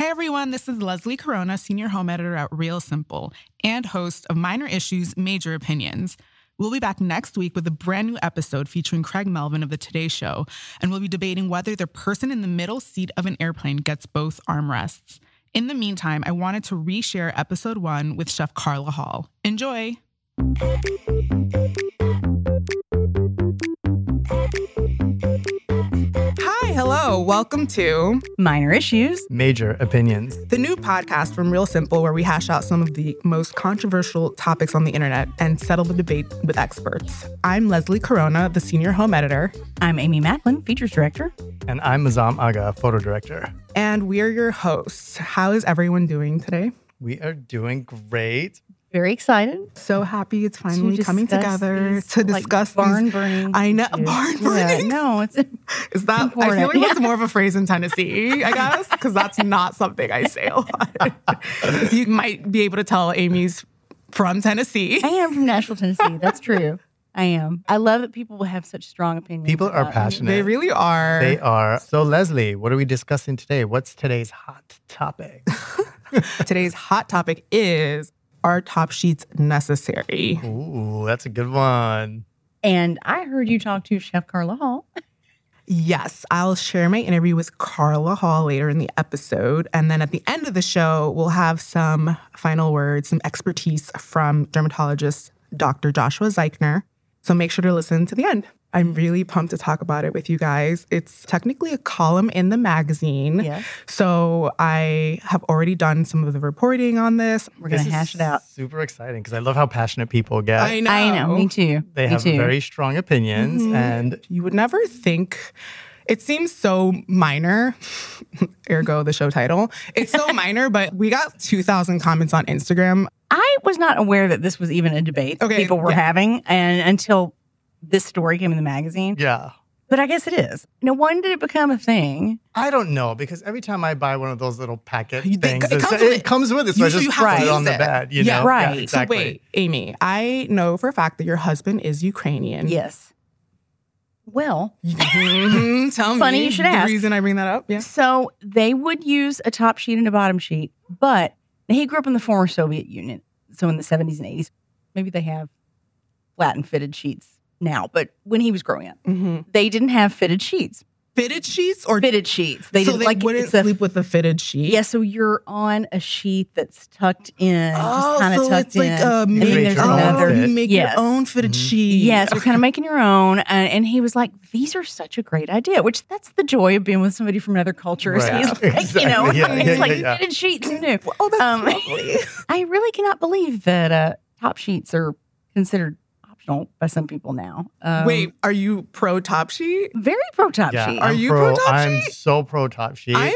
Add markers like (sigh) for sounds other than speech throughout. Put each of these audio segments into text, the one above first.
Hey everyone, this is Leslie Corona, Senior Home Editor at Real Simple and host of Minor Issues, Major Opinions. We'll be back next week with a brand new episode featuring Craig Melvin of The Today Show, and we'll be debating whether the person in the middle seat of an airplane gets both armrests. In the meantime, I wanted to reshare episode one with Chef Carla Hall. Enjoy! Hi, hello, welcome to Minor Issues. Major opinions. the new podcast from Real Simple, where we hash out some of the most controversial topics on the internet and settle the debate with experts. I'm Leslie Corona, the senior home editor, I'm Amy Maclin, Features Director. And I'm Muzam Agha, photo director. and we're your hosts. How is everyone doing today? We are doing great. Very excited. So happy it's finally to coming together these, to like, discuss barn these- burning. I know issues. barn Yeah, burning. no, it's (laughs) Is that I feel important. like that's more of a phrase in Tennessee, I guess, because that's not something I say a lot. (laughs) you might be able to tell Amy's from Tennessee. I am from Nashville, Tennessee. That's true. (laughs) I am. I love that people have such strong opinions. People are about- passionate. They really are. They are. So, Leslie, what are we discussing today? What's today's hot topic? Today's hot topic is are top sheets necessary? Ooh, that's a good one. And I heard you talk to Chef Carla Hall. Yes, I'll share my interview with Carla Hall later in the episode. And then at the end of the show, we'll have some final words, some expertise from dermatologist Dr. Joshua Zeichner. So make sure to listen to the end. I'm really pumped to talk about it with you guys. It's technically a column in the magazine. Yes. So I have already done some of the reporting on this. We're going to hash it out. Super exciting because I love how passionate people get. I know. I know. Me too. they Me have too. very strong opinions. Mhm. And you would never think it seems so minor (laughs) ergo the show title it's so (laughs) minor but we got 2000 comments on instagram I was not aware that this was even a debate Okay, people were yeah. having, and until this story came in the magazine. yeah. But I guess it is. Now, when did it become a thing? I don't know because every time I buy one of those little packet You think- things, it it's- comes with it it. comes with it. So You- so just you have put to it on the bed. You Yeah, know? right. So exactly. so wait amy i know for a fact that your husband is ukrainian Yes. Well, Mhm, (laughs) tell me Funny you should the ask. reason i bring that up yeah So they would use a top sheet and a bottom sheet, but he grew up in the former Soviet Union. So in the 70s and 80s, maybe they have flat and fitted sheets now, but when he was growing up, Mhm. they didn't have fitted sheets. fitted sheets or Fitted sheets. They so didn't they like wouldn't it's a- sleep with a fitted sheet Yeah, so you're on a sheet that's tucked in, oh just kind of so tucked it's like in. um and then there's your own another. you make Yes. your own fitted Mhm. sheet Yes, you're kind of making your own. And, and he was like, these are such a great idea, which that's the joy of being with somebody from another culture. is Right. He's like, you know, Exactly. Yeah, he's yeah, like, yeah, yeah. fitted sheets and new. oh that's Um, lovely (laughs) I really cannot believe that uh, top sheets are considered optional by some people now. Um, wait are you pro top sheet very pro top Yeah, sheet. Are I'm you pro, pro top I'm so pro top sheet. i'm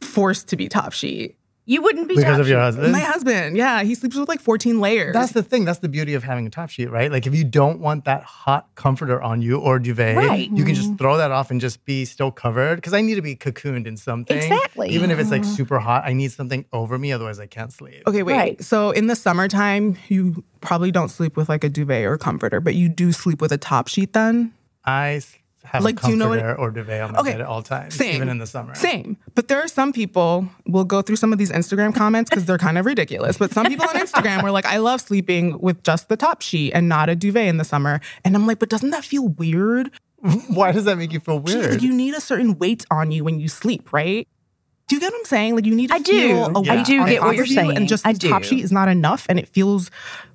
forced to be top sheet you wouldn't be because top of your husband. My husband, yeah, he sleeps with like 14 layers. That's the thing. That's the beauty of having a top sheet, right? Like if you don't want that hot comforter on you or duvet, Right. you can just mm-hmm. throw that off and just be still covered. Because I need to be cocooned in something. Exactly. Even if it's like mm-hmm. super hot, I need something over me, otherwise I can't sleep. okay, wait. Right. So in the summertime, you probably don't sleep with like a duvet or comforter, but you do sleep with a top sheet then? I s- have Like, a do you know what- or duvet on my Okay, bed at all times, same. even in the summer. Same. But there are some people, we'll go through some of these Instagram comments because they're kind of ridiculous. But some people on Instagram were like, I love sleeping with just the top sheet and not a duvet in the summer. And I'm like, but doesn't that feel weird? (laughs) Why does that make you feel Gee, weird? You need a certain weight on you when you sleep, right? Do you get what I'm saying? Like you need to I do. feel a I weight I do on get what you're of you, saying. and just I the top sheet is not enough, and it feels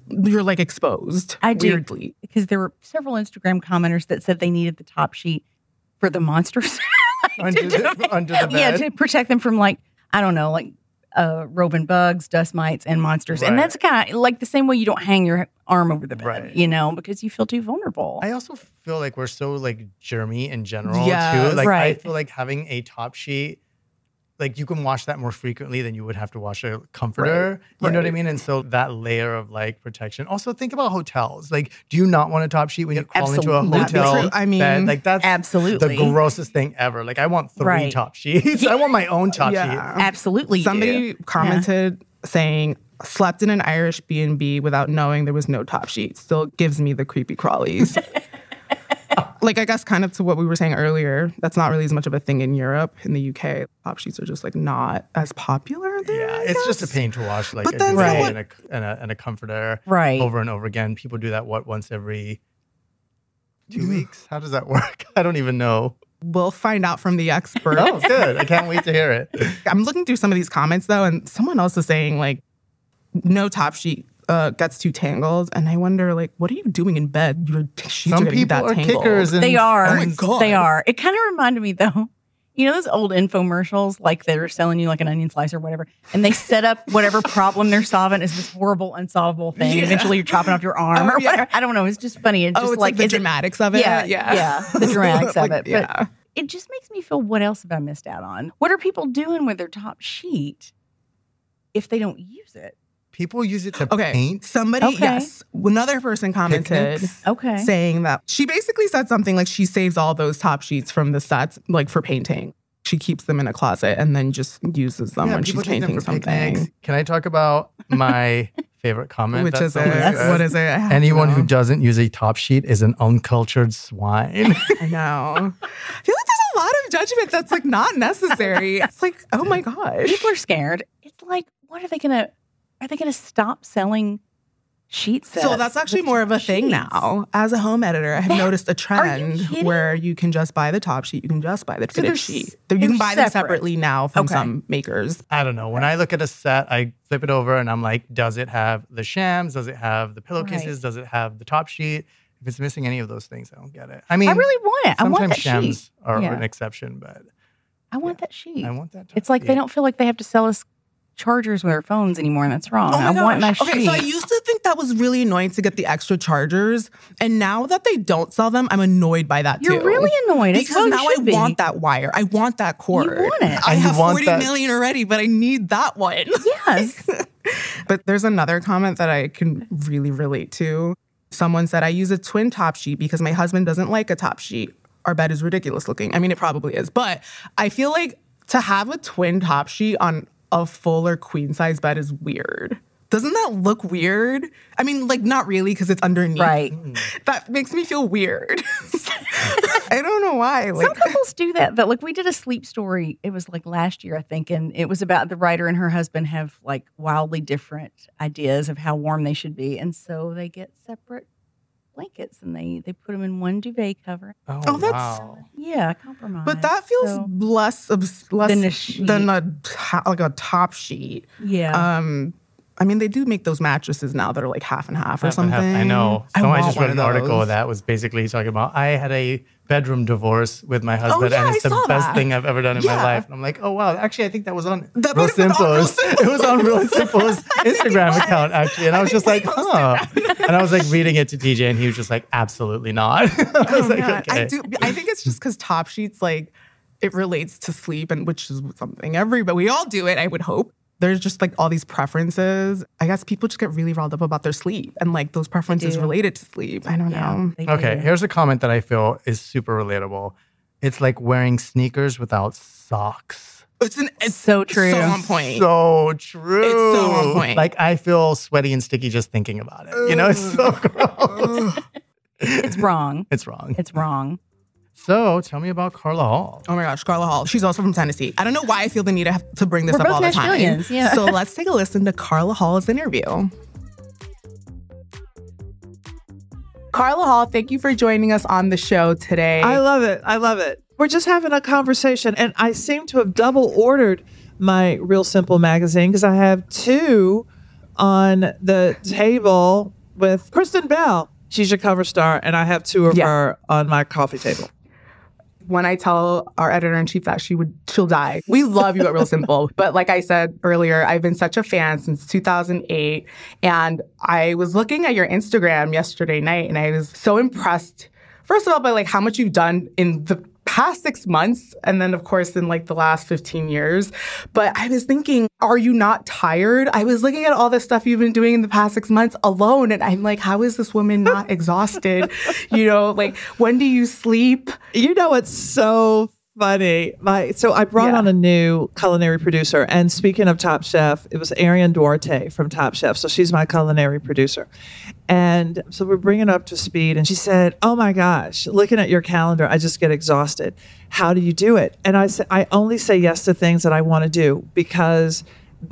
you're like exposed. I do. weirdly. because there were several Instagram commenters that said they needed the top sheet for the monsters. (laughs) under, the, (laughs) under the bed. yeah, to protect them from like I don't know, like uh, roving bugs, dust mites, and monsters. And that's kind of like the same way you don't hang your arm over the bed, Right. you know, because you feel too vulnerable. I also feel like we're so like germy in general Yes, too. Like I feel like having a top sheet like you can wash that more frequently than you would have to wash a comforter. You know what I mean? And so that layer of like protection. Also, think about hotels. Like, do you not want a top sheet when you crawl into a hotel? True. I mean, bed? like that's Absolutely. the grossest thing ever. Like, I want three Right. top sheets. I want my own (laughs) top Yeah. sheet. Absolutely. Somebody do. commented saying slept in an Irish B&B without knowing there was no top sheet. Still gives me the creepy crawlies. (laughs) (laughs) like I guess kind of to what we were saying earlier, that's not really as much of a thing in Europe. In the UK, top sheets are just like not as popular there. Yeah, it's just a pain to wash like But a then someone- and, a, and, a, and a comforter Right. over and over again. People do that what once every two mm-hmm. weeks? How does that work? (laughs) I don't even know. We'll find out from the expert. Oh, good. I can't wait to hear it. (laughs) I'm looking through some of these comments though, and someone else is saying like, no top sheet uh, gets too tangled, and I wonder like, what are you doing in bed? Your t- sheets Some are getting people that are tangled. kickers. And, They are. Oh my God. They are. It kind of reminded me though. You know those old infomercials, like they're selling you like an onion slice or whatever, and they set up whatever problem they're solving is this horrible, unsolvable thing. Yeah. Eventually, you're chopping off your arm Oh, or yeah. whatever. I don't know. It's just funny. It's Oh, just it's like, the is it- dramatics of it. Yeah, yeah, yeah, the dramatics of Like, (laughs) it. But yeah. it just makes me feel what else have I missed out on? What are people doing with their top sheet if they don't use it? People use it to Okay. paint. Somebody, Okay. yes, another person commented Picnics. Okay. saying that she basically said something like she saves all those top sheets from the sets, like for painting. She keeps them in a closet and then just uses them yeah, when she's painting for picnics. something. Can I talk about my (laughs) favorite comment? Which that is it? someone said? What is it? I have to Anyone who doesn't use a top sheet is an uncultured swine. (laughs) I know. I feel like there's a lot of judgment that's like not necessary. (laughs) It's like, oh my gosh. People are scared. It's like, what are they gonna? Are they gonna stop selling sheet sets? So that's actually more of a sheets? thing now. As a home editor, I have That- noticed a trend kidding? where you can just buy the top sheet, you can just buy the fitted they're sheet. You can they're buy them separately now from Okay. some makers. I don't know. When I look at a set, I flip it over and I'm like, does it have the shams? Does it have the pillowcases? Right. Does it have the top sheet? If it's missing any of those things, I don't get it. I mean, I really want it. I want sometimes that shams sheet. are Yeah. an exception, but I want that sheet. I want that. top It's like they don't feel like they have to sell us chargers with our phones anymore, and that's wrong. Oh my I want my gosh. sheet. Okay, so I used to think that was really annoying to get the extra chargers, and now that they don't sell them, I'm annoyed by that You're too. really annoyed. It's because how now I be. want that wire. I want that cord. You want it. I And have want forty that- million already, but I need that one. (laughs) Yes. But there's another comment that I can really relate to. Someone said, I use a twin top sheet because my husband doesn't like a top sheet. Our bed is ridiculous looking. I mean, it probably is, but I feel like to have a twin top sheet on a fuller queen size bed is weird. Doesn't that look weird? I mean, like, not really because it's underneath. right. That makes me feel weird. (laughs) I don't know why. Like, Some couples do that. But like we did a sleep story. It was like last year, I think, and it was about the writer and her husband have like wildly different ideas of how warm they should be, and so they get separate blankets and they they put them in one duvet cover. Oh, Oh, that's- wow. Yeah, compromise. but that feels So, less, less Than a sheet. than a like a top sheet. yeah. Um, I mean, they do make those mattresses now that are like half and half or Half and something. half. I know. I, So I, just read an article that was basically talking about I had a bedroom divorce with my oh, husband, yeah, and it's I the best that. thing I've ever done in my life. And I'm like, oh wow, actually, I think that was on That Real might have been on Real Simple's. (laughs) It was on Real Simple's (laughs) Instagram account actually, and I was just like, huh. And I was like reading it to TJ, and he was just like, absolutely not. (laughs) I Oh, like, God. okay. I do. I think it's just because top sheets like it relates to sleep, and which is something everybody we all do it. I would hope. There's just like all these preferences. I guess people just get really riled up about their sleep and like those preferences related to sleep. I don't yeah, know. they Okay, do. here's a comment that I feel is super relatable. It's like wearing sneakers without socks. It's an it's so true. so on point. So true. It's so on point. Like I feel sweaty and sticky just thinking about it. You know, it's so (laughs) gross. it's wrong. it's wrong. It's wrong. So tell me about Carla Hall. Oh my gosh, Carla Hall. She's also from Tennessee. I don't know why I feel the need to, have to bring this We're up both all the time. Nashvillians, yeah. So let's take a listen to Carla Hall's interview. Carla Hall, thank you for joining us on the show today. I love it. I love it. We're just having a conversation, and I seem to have double ordered my Real Simple magazine because I have two on the table with Kristen Bell. She's your cover star, and I have two of Yeah. her on my coffee table. When I tell our editor in chief that she would she'll die. We love you at Real Simple, (laughs) but like I said earlier, I've been such a fan since 2008 and I was looking at your Instagram yesterday night and I was so impressed first of all by like how much you've done in the past six months, and then of course in like the last 15 years. But I was thinking, are you not tired? I was looking at all the stuff you've been doing in the past six months alone, and I'm like, how is this woman not (laughs) exhausted? you know, like when do you sleep? You know, it's so funny. My so I brought Yeah. on a new culinary producer, and speaking of Top Chef, it was Ariane Duarte from Top Chef. So she's my culinary producer, and so we're bringing up to speed. And she said, "Oh my gosh, looking at your calendar, I just get exhausted. How do you do it?" And I said, "I only say yes to things that I want to do because."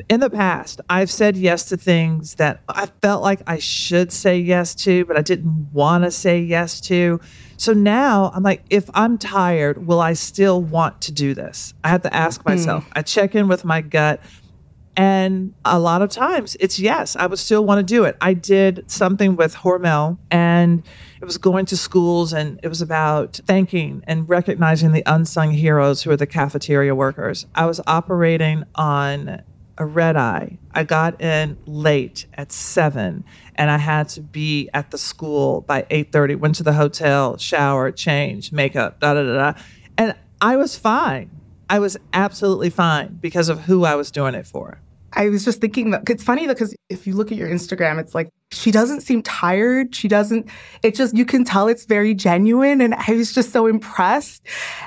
In the past, I've said yes to things that I felt like I should say yes to, but I didn't want to say yes to. So now I'm like, if I'm tired, will I still want to do this? I have to ask hmm. myself. I check in with my gut. And a lot of times it's yes, I would still want to do it. I did something with Hormel and it was going to schools and it was about thanking and recognizing the unsung heroes who are the cafeteria workers. I was operating on a red eye. I got in late at seven and I had to be at the school by 8:30. Went to the hotel, shower, change, makeup, da da da da. And I was fine. I was absolutely fine because of who I was doing it for. I was just thinking that it's funny because if you look at your Instagram, it's like she doesn't seem tired. She doesn't, it just, you can tell it's very genuine. And I was just so impressed.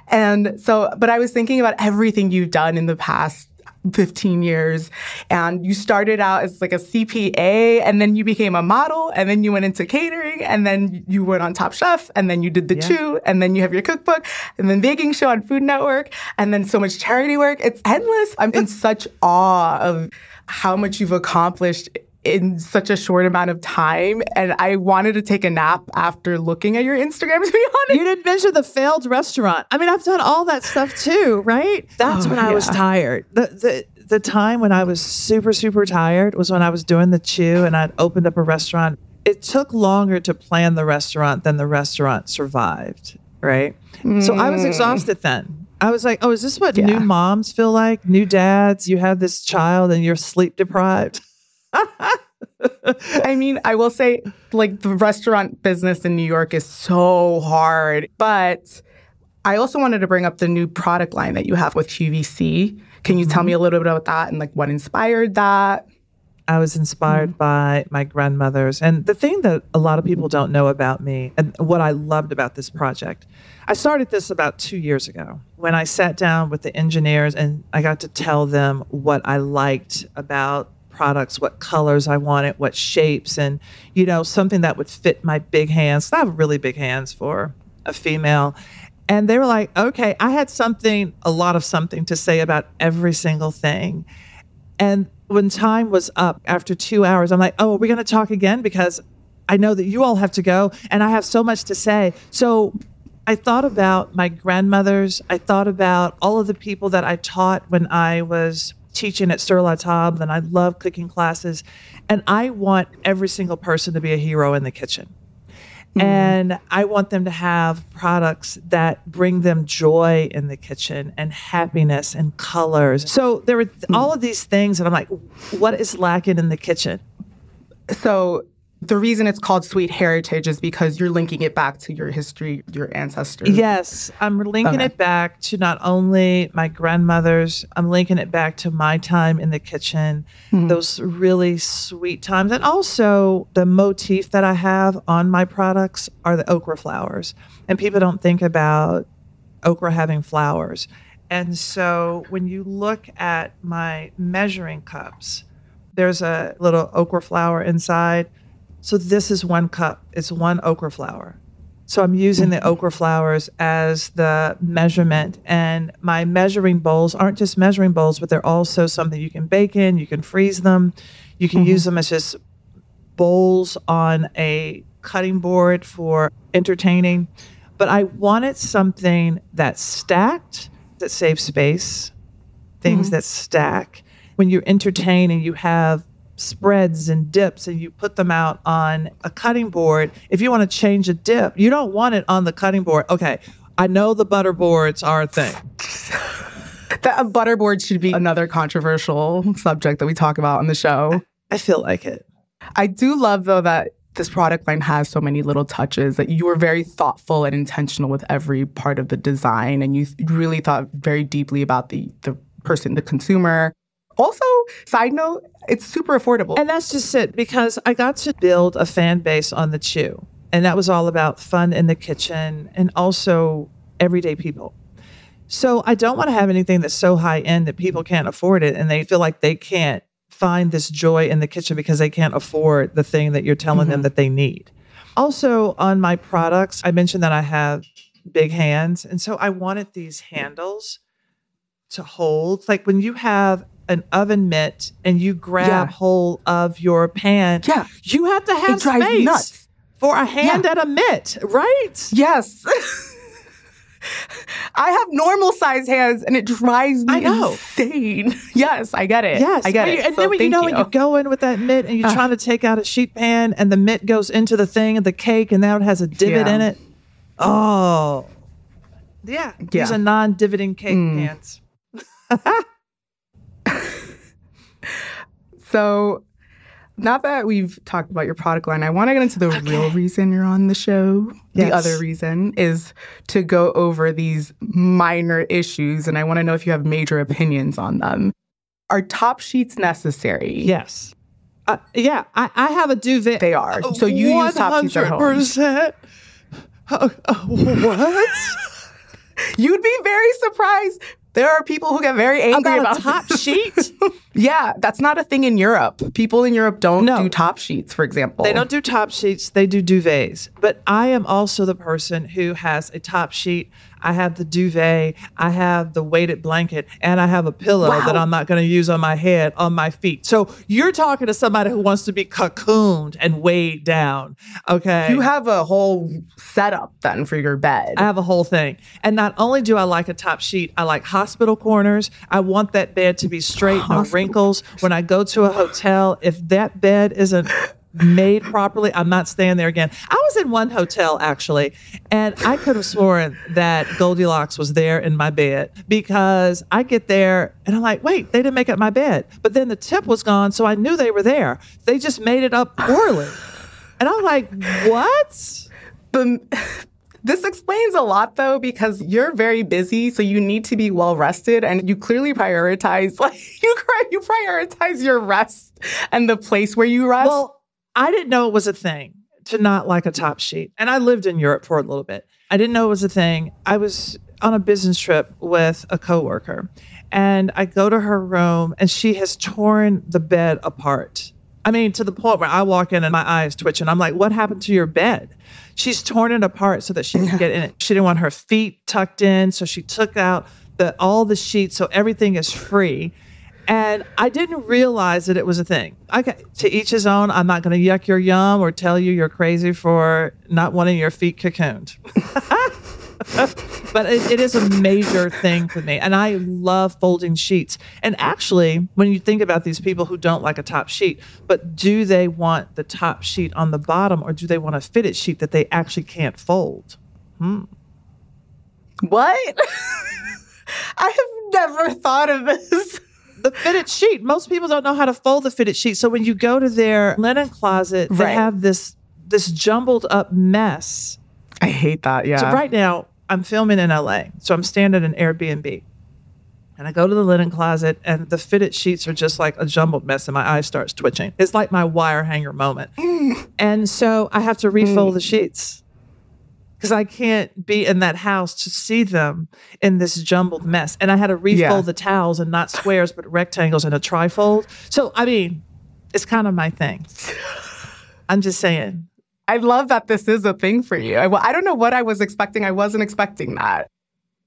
And so, but I was thinking about everything you've done in the past 15 years. And you started out as like a CPA and then you became a model and then you went into catering and then you went on Top Chef and then you did the Yeah. Chew and then you have your cookbook and then baking show on Food Network and then so much charity work. It's endless. I'm in such awe of how much you've accomplished in such a short amount of time. And I wanted to take a nap after looking at your Instagram, (laughs) to be honest. You didn't mention the failed restaurant. I mean, I've done all that stuff too, right? That's Oh, when I was tired. The, the the time when I was super super tired was when I was doing the chew and I'd opened up a restaurant. It took longer to plan the restaurant than the restaurant survived, right? So I was hmm. exhausted then. I was like, "Oh, is this what Yeah. new moms feel like? New dads, you have this child and you're sleep deprived." (laughs) (laughs) I mean, I will say, like, the restaurant business in New York is so hard. But I also wanted to bring up the new product line that you have with QVC. Can you tell me mm-hmm. a little bit about that and, like, what inspired that? I was inspired mm-hmm. by my grandmothers. And the thing that a lot of people don't know about me and what I loved about this project, I started this about two years ago when I sat down with the engineers and I got to tell them what I liked about products, what colors I wanted, what shapes, and, you know, something that would fit my big hands. I have really big hands for a female. And they were like, okay, I had something, a lot of something to say about every single thing. And when time was up after two hours, I'm like, oh, we're we going to talk again? Because I know that you all have to go and I have so much to say. So I thought about my grandmothers. I thought about all of the people that I taught when I was teaching at Sur La Table and I love cooking classes. And I want every single person to be a hero in the kitchen. Mm-hmm. And I want them to have products that bring them joy in the kitchen and happiness and colors. So there were mm-hmm. all of these things, and I'm like, what is lacking in the kitchen? So, the reason it's called Sweet Heritage is because you're linking it back to your history, your ancestors. Yes, I'm linking Okay. it back to not only my grandmother's, I'm linking it back to my time in the kitchen, mm-hmm. those really sweet times. And also, the motif that I have on my products are the okra flowers. And people don't think about okra having flowers. And so, when you look at my measuring cups, there's a little okra flower inside. So, this is one cup, it's one okra flower. So I'm using the okra flowers as the measurement. And my measuring bowls aren't just measuring bowls, but they're also something you can bake in, you can freeze them, you can use mm-hmm. them as just bowls on a cutting board for entertaining. But I wanted something that's stacked, that saves space, things mm-hmm. that stack. When you entertain and you have spreads and dips and you put them out on a cutting board, if you want to change a dip, you don't want it on the cutting board. Okay, I know the butter boards are a thing. (laughs) That a butterboard should be another controversial subject that we talk about on the show. I feel like it. I do love though that this product line has so many little touches that you were very thoughtful and intentional with every part of the design and you really thought very deeply about the the person the consumer also side note it's super affordable And that's just it because I got to build a fan base on the Chew. And that was all about fun in the kitchen and also everyday people. So I don't want to have anything that's so high end that people can't afford it and they feel like they can't find this joy in the kitchen because they can't afford the thing that you're telling them mm-hmm. that they need. Also, on my products, I mentioned that I have big hands. And so I wanted these handles to hold. Like when you have an oven mitt and you grab Yeah. hold of your pan, yeah you have to have it drives me space nuts for a hand Yeah. at a mitt, right? yes (laughs) I have normal size hands and it drives me I know. insane. (laughs) Yes, I get it. Yes, I get When it. And So then when you know when you go in with that mitt and you're Uh. trying to take out a sheet pan and the mitt goes into the thing of the cake and now it has a divot Yeah. in it. Oh, yeah. Yeah. Use a non-divoting cake Mm. pans. (laughs) So, now that we've talked about your product line, I want to get into the real reason you're on the show. Yes. The other reason is to go over these minor issues, and I want to know if you have major opinions on them. Are top sheets necessary? Yes. Uh, yeah, I, I have a duvet. They are. So you use top sheets at home. 100%. Uh, uh, what? (laughs) You'd be very surprised. There are people who get very angry About about, top sheet? (laughs) Yeah, that's not a thing in Europe. People in Europe don't No. do top sheets, for example. They don't do top sheets, they do duvets. But I am also the person who has a top sheet. I have the duvet, I have the weighted blanket, and I have a pillow Wow. that I'm not going to use on my head, on my feet. So you're talking to somebody who wants to be cocooned and weighed down. Okay. You have a whole setup then for your bed. I have a whole thing. And not only do I like a top sheet, I like hospital corners. I want that bed to be straight, no (gasps) Hospital wrinkles. When I go to a hotel, if that bed isn't made properly, I'm not staying there again. I was in one hotel actually, and I could have sworn that Goldilocks was there in my bed because I get there and I'm like, wait, they didn't make up my bed. But then the tip was gone, so I knew they were there. They just made it up poorly. And I'm like, what? This explains a lot though because you're very busy so you need to be well rested and you clearly prioritize (laughs) like you you prioritize your rest and the place where you rest Well, I didn't know it was a thing to not like a top sheet. And I lived in Europe for a little bit. I didn't know it was a thing. I was on a business trip with a coworker and I go to her room and she has torn the bed apart. I mean, to the point where I walk in and my eyes twitch and I'm like, what happened to your bed? She's torn it apart so that she can get in it. She didn't want her feet tucked in, so she took out the all the sheets so everything is free. And I didn't realize that it was a thing. Okay, to each his own. I'm not going to yuck your yum or tell you you're crazy for not wanting your feet cocooned. (laughs) (laughs) but it, it is a major thing for me. And I love folding sheets. And actually, when you think about these people who don't like a top sheet, but do they want the top sheet on the bottom or do they want a fitted sheet that they actually can't fold? Hmm. what (laughs) i have never thought of this the fitted sheet. Most people don't know how to fold the fitted sheet. So when you go to their linen closet, they have this this jumbled up mess. i hate that yeah So right now I'm filming in LA. So I'm staying at an Airbnb. And I go to the linen closet and the fitted sheets are just like a jumbled mess and my eye starts twitching. It's like my wire hanger moment. (laughs) and so I have to refold the mm. sheets. Because I can't be in that house to see them in this jumbled mess. And I had to refold Yeah. the towels and not squares, but rectangles and a trifold. So I mean, it's kind of my thing. I'm just saying. I love that this is a thing for you I, I don't know what i was expecting i wasn't expecting that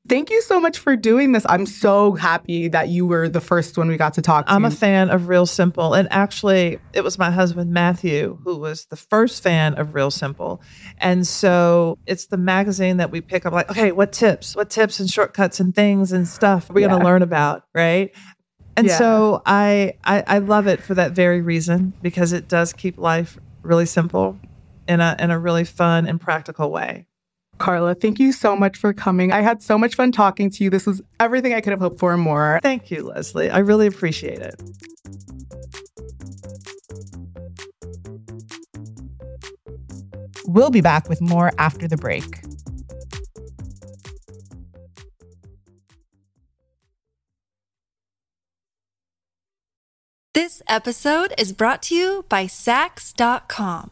thank you so much for doing this i'm so happy that you were the first one we got to talk to I'm a fan of Real Simple. And actually, it was my husband, Matthew, who was the first fan of Real Simple. And so it's the magazine that we pick up like, okay, what tips, what tips and shortcuts and things and stuff are we going to learn about? Right. And Yeah. so I, I I love it for that very reason because it does keep life really simple in a in a really fun and practical way. Carla, thank you so much for coming. I had so much fun talking to you. This was everything I could have hoped for and more. Thank you, Leslie. I really appreciate it. We'll be back with more after the break. This episode is brought to you by Saks.com.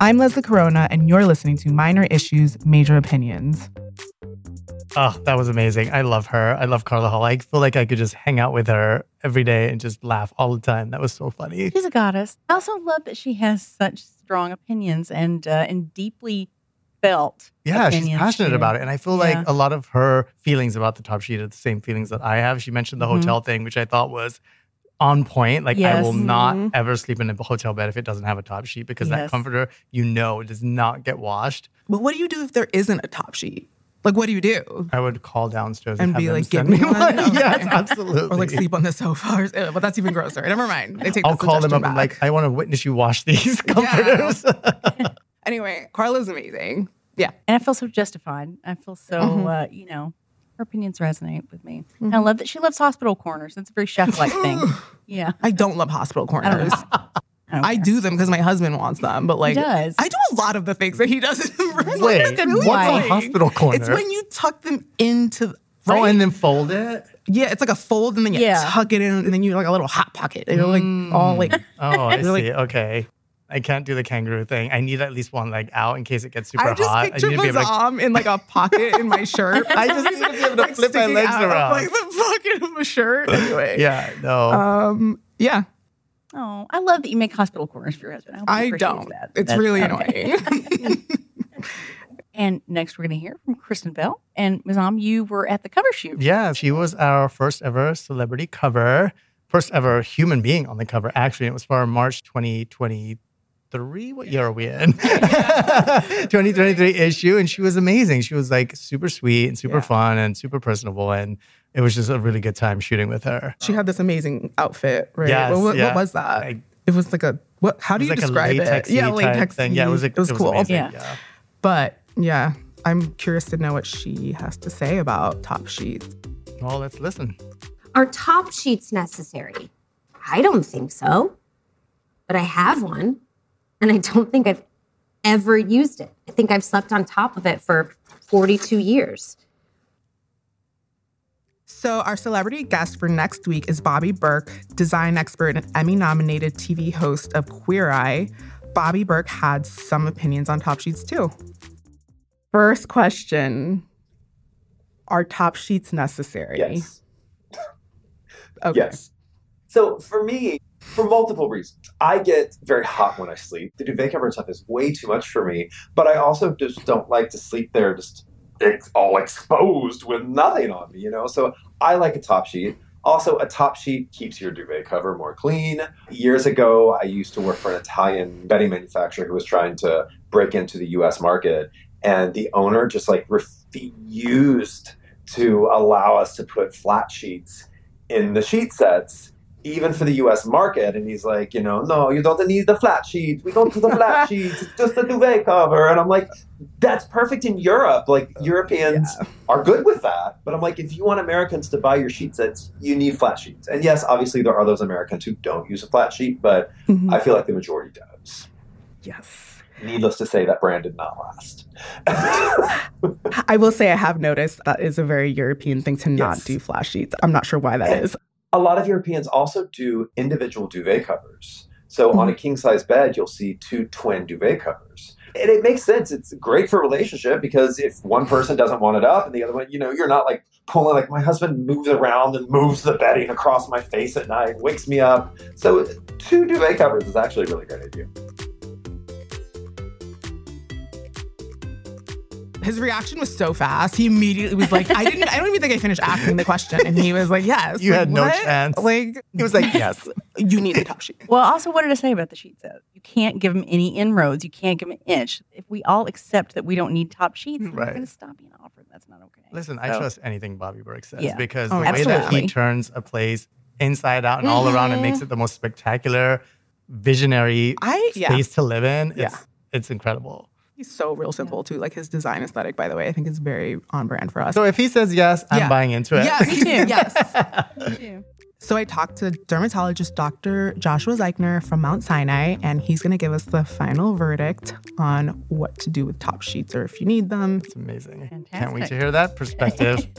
I'm Leslie Corona, and you're listening to Minor Issues, Major Opinions. Oh, that was amazing. I love her. I love Carla Hall. I feel like I could just hang out with her every day and just laugh all the time. That was so funny. She's a goddess. I also love that she has such strong opinions and uh, and deeply felt. Yeah, she's passionate too. about it. And I feel Yeah. like a lot of her feelings about the top sheet are the same feelings that I have. She mentioned the Mhm. hotel thing, which I thought was on point. Like, I will Yes. not Mhm. ever sleep in a hotel bed if it doesn't have a top sheet because that comforter, you know, does not get washed. But what do you do if there isn't a top sheet? Like, what do you do? I would call downstairs And and, be have them like, give send me one? Okay. (laughs) yes, absolutely. Or like sleep on the sofa? Or, ew, but that's even grosser. Never mind. They take I'll the call them suggestion up and back. like, I want to witness you wash these (laughs) comforters. (laughs) Anyway, Carla's amazing. Yeah. And I feel so justified. I feel so, Mhm. uh, you know, her opinions resonate with me. And I mm-hmm. love that she loves hospital corners. That's a very chef like (laughs) thing. Yeah. I don't love hospital corners. (laughs) know. don't I do them because my husband wants them, but like he does. I do a lot of the things that he does. (laughs) It's Wait, really what's a hospital corner? It's when you tuck them into Oh, right? and then fold it? yeah, it's like a fold and then you Yeah. tuck it in and then you like a little hot pocket. You're like all like mm. Oh, I Really- see. Okay. I can't do the kangaroo thing. I need at least one leg out in case it gets super I just hot. picture I need to be able to Bazam in like a (laughs) pocket in my shirt. (laughs) I just need to be able to Like, flip my legs out around. like the pocket of a shirt. Anyway, (laughs) Yeah, no. Um, yeah, Oh, I love that you make hospital corners for your husband. hope I don't. That. It's That's- really okay. annoying. And next, we're going to hear from Kristen Bell. And Muzam, you were at the cover shoot. yeah, she was our first ever celebrity cover, first ever human being on the cover. Actually, it was for March 2023. What year are we in? (laughs) (laughs) 2023 issue. And she was amazing. She was like super sweet and super Yeah. fun and super personable. And it was just a really good time shooting with her. she had this amazing outfit, right? Yes, what, what, yeah. what was that? I- it was like a what? How do you like describe a it? Yeah, latex. thing. Yeah, it was like it was cool. amazing. Yeah. yeah. But yeah, I'm curious to know what she has to say about Top sheets. Well, let's listen. Are top sheets necessary? I don't think so. But I have one, and I don't think I've ever used it. I think I've slept on top of it for 42 years. So, our celebrity guest for next week is Bobby Berk, design expert and Emmy nominated TV host of Queer Eye. Bobby Berk had some opinions on top sheets too. First question Are top sheets necessary? Yes. Okay. Yes. So for me, for multiple reasons, I get very hot when I sleep. The duvet cover and stuff is way too much for me, but I also just don't like to sleep there just all exposed with nothing on me, you know? So I like a top sheet. Also, a top sheet keeps your duvet cover more clean. Years ago, I used to work for an Italian bedding manufacturer who was trying to break into the US market, and the owner just like refused to allow us to put flat sheets in the sheet sets, even for the US market. And he's like, you know, no, you don't need the flat sheet. We don't do the flat (laughs) sheets. It's just a duvet cover. And I'm like, that's perfect in Europe. Like Europeans are good with that. But I'm like, if you want Americans to buy your sheet sets, you need flat sheets. And yes, obviously there are those Americans who don't use a flat sheet, but Mhm. I feel like the majority does. yes. Needless to say, that brand did not last. (laughs) I will say I have noticed that is a very European thing to not Yes. do flash sheets. I'm not sure why that is. (laughs) a lot of Europeans also do individual duvet covers. So on hmm. a king size bed, you'll see two twin duvet covers. And it makes sense. It's great for a relationship because if one person doesn't want it up and the other one, you know, you're not like pulling, like my husband moves around and moves the bedding across my face at night, wakes me up. So two duvet covers is actually a really great idea. His reaction was so fast. He immediately was like, I didn't I don't even think I finished asking the question. And he was like, Yes. You Like, had no what? chance. Like He was like, yes. (laughs) you need the top sheet. Well, also, what did I say about the sheets? though? You can't give them any inroads. You can't give them an inch. If we all accept that we don't need top sheets, Right. we're going to stop being offered. That's not okay. Listen, I trust anything Bobby Berk says Yeah. because Oh, the way that he turns a place inside out and all mm-hmm. around and makes it the most spectacular, visionary I yeah. space to live in. It's, Yeah. it's incredible. He's so real simple too. Like his design aesthetic, by the way, I think is very on brand for us. So if he says yes, I'm Yeah. buying into it. Yeah, me too. (laughs) yes. Me too. So I talked to dermatologist Dr. Joshua Zeichner from Mount Sinai, and he's going to give us the final verdict on what to do with top sheets or if you need them. It's amazing. Can't wait to hear that perspective. (laughs)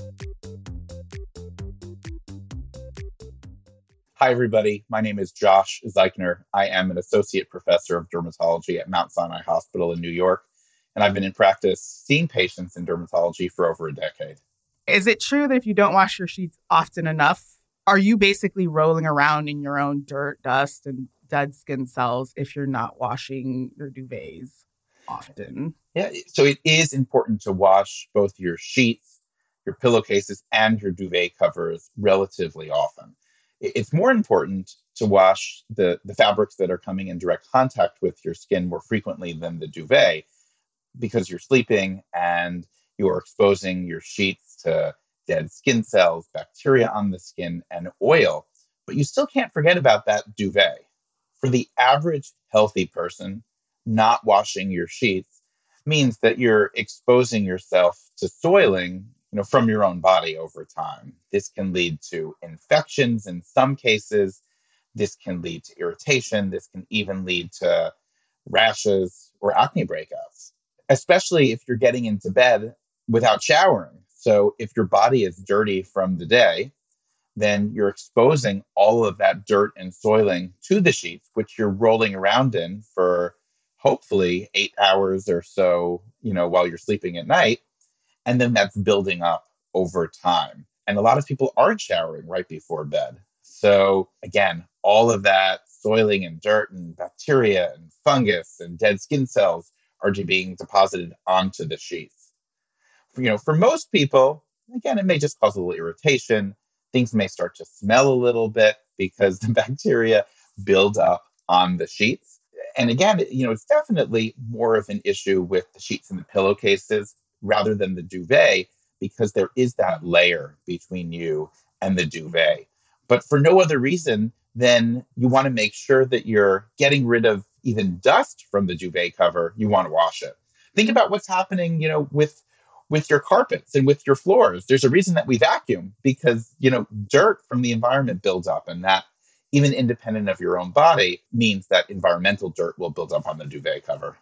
Hi, everybody. My name is Josh Zeichner. I am an associate professor of dermatology at Mount Sinai Hospital in New York, and I've been in practice seeing patients in dermatology for over a decade. Is it true that if you don't wash your sheets often enough, are you basically rolling around in your own dirt, dust, and dead skin cells if you're not washing your duvets often? Yeah, so it is important to wash both your sheets, your pillowcases, and your duvet covers relatively often. It's more important to wash the, the fabrics that are coming in direct contact with your skin more frequently than the duvet because you're sleeping and you're exposing your sheets to dead skin cells, bacteria on the skin, and oil. But you still can't forget about that duvet. For the average healthy person, not washing your sheets means that you're exposing yourself to soiling you know from your own body over time this can lead to infections in some cases this can lead to irritation this can even lead to rashes or acne breakouts especially if you're getting into bed without showering so if your body is dirty from the day then you're exposing all of that dirt and soiling to the sheets which you're rolling around in for hopefully eight hours or so, you know, while you're sleeping at night. And then that's building up over time. And a lot of people aren't showering right before bed. So again, all of that soiling and dirt and bacteria and fungus and dead skin cells are being deposited onto the sheets. You know, for most people, again, it may just cause a little irritation. Things may start to smell a little bit because (laughs) the bacteria build up on the sheets and again, you know, it's definitely more of an issue with the sheets and the pillowcases rather than the duvet because there is that layer between you and the duvet. But for no other reason than you want to make sure that you're getting rid of even dust from the duvet cover. You want to wash it. Think about what's happening, you know, with with your carpets and with your floors. There's a reason that we vacuum because, you know, dirt from the environment builds up and that even independent of your own body, means that environmental dirt will build up on the duvet cover.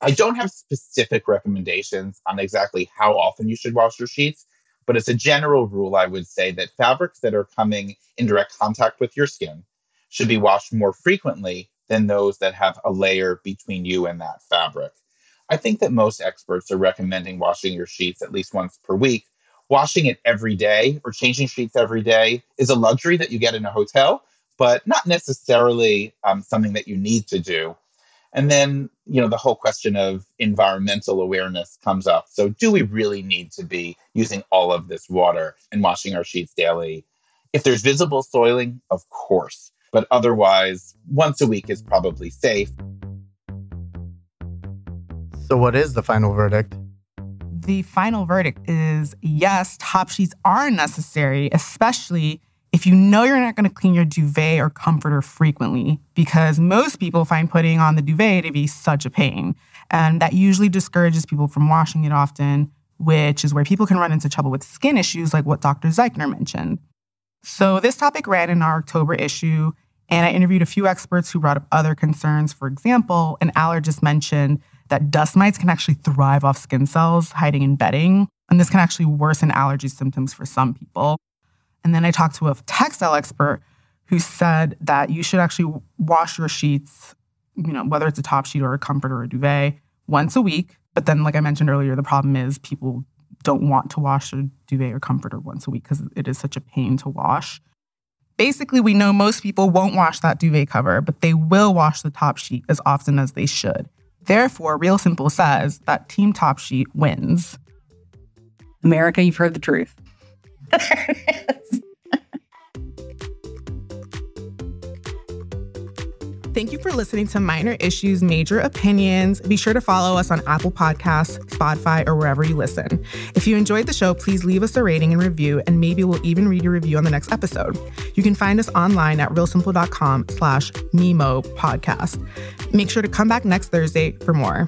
I don't have specific recommendations on exactly how often you should wash your sheets, but as a general rule, I would say that fabrics that are coming in direct contact with your skin should be washed more frequently than those that have a layer between you and that fabric. I think that most experts are recommending washing your sheets at least once per week. Washing it every day or changing sheets every day is a luxury that you get in a hotel but not necessarily um, something that you need to do. And then, you know, the whole question of environmental awareness comes up. So, do we really need to be using all of this water and washing our sheets daily? If there's visible soiling, of course, but otherwise, once a week is probably safe. So, what is the final verdict? The final verdict is yes, top sheets are necessary, especially if you know you're not going to clean your duvet or comforter frequently, because most people find putting on the duvet to be such a pain. And that usually discourages people from washing it often, which is where people can run into trouble with skin issues like what Dr. Zeichner mentioned. So, this topic ran in our October issue, and I interviewed a few experts who brought up other concerns. For example, an allergist mentioned that dust mites can actually thrive off skin cells hiding in bedding, and this can actually worsen allergy symptoms for some people. And then I talked to a textile expert who said that you should actually wash your sheets, you know, whether it's a top sheet or a comfort or a duvet, once a week. But then, like I mentioned earlier, the problem is people don't want to wash a duvet or comforter once a week because it is such a pain to wash. Basically, we know most people won't wash that duvet cover, but they will wash the top sheet as often as they should. Therefore, Real Simple says that Team Top Sheet wins. America, you've heard the truth. (laughs) Thank you for listening to Minor Issues, Major Opinions. Be sure to follow us on Apple Podcasts, Spotify, or wherever you listen. If you enjoyed the show, please leave us a rating and review, and maybe we'll even read your review on the next episode. You can find us online at realsimple.com slash Mimo podcast. Make sure to come back next Thursday for more.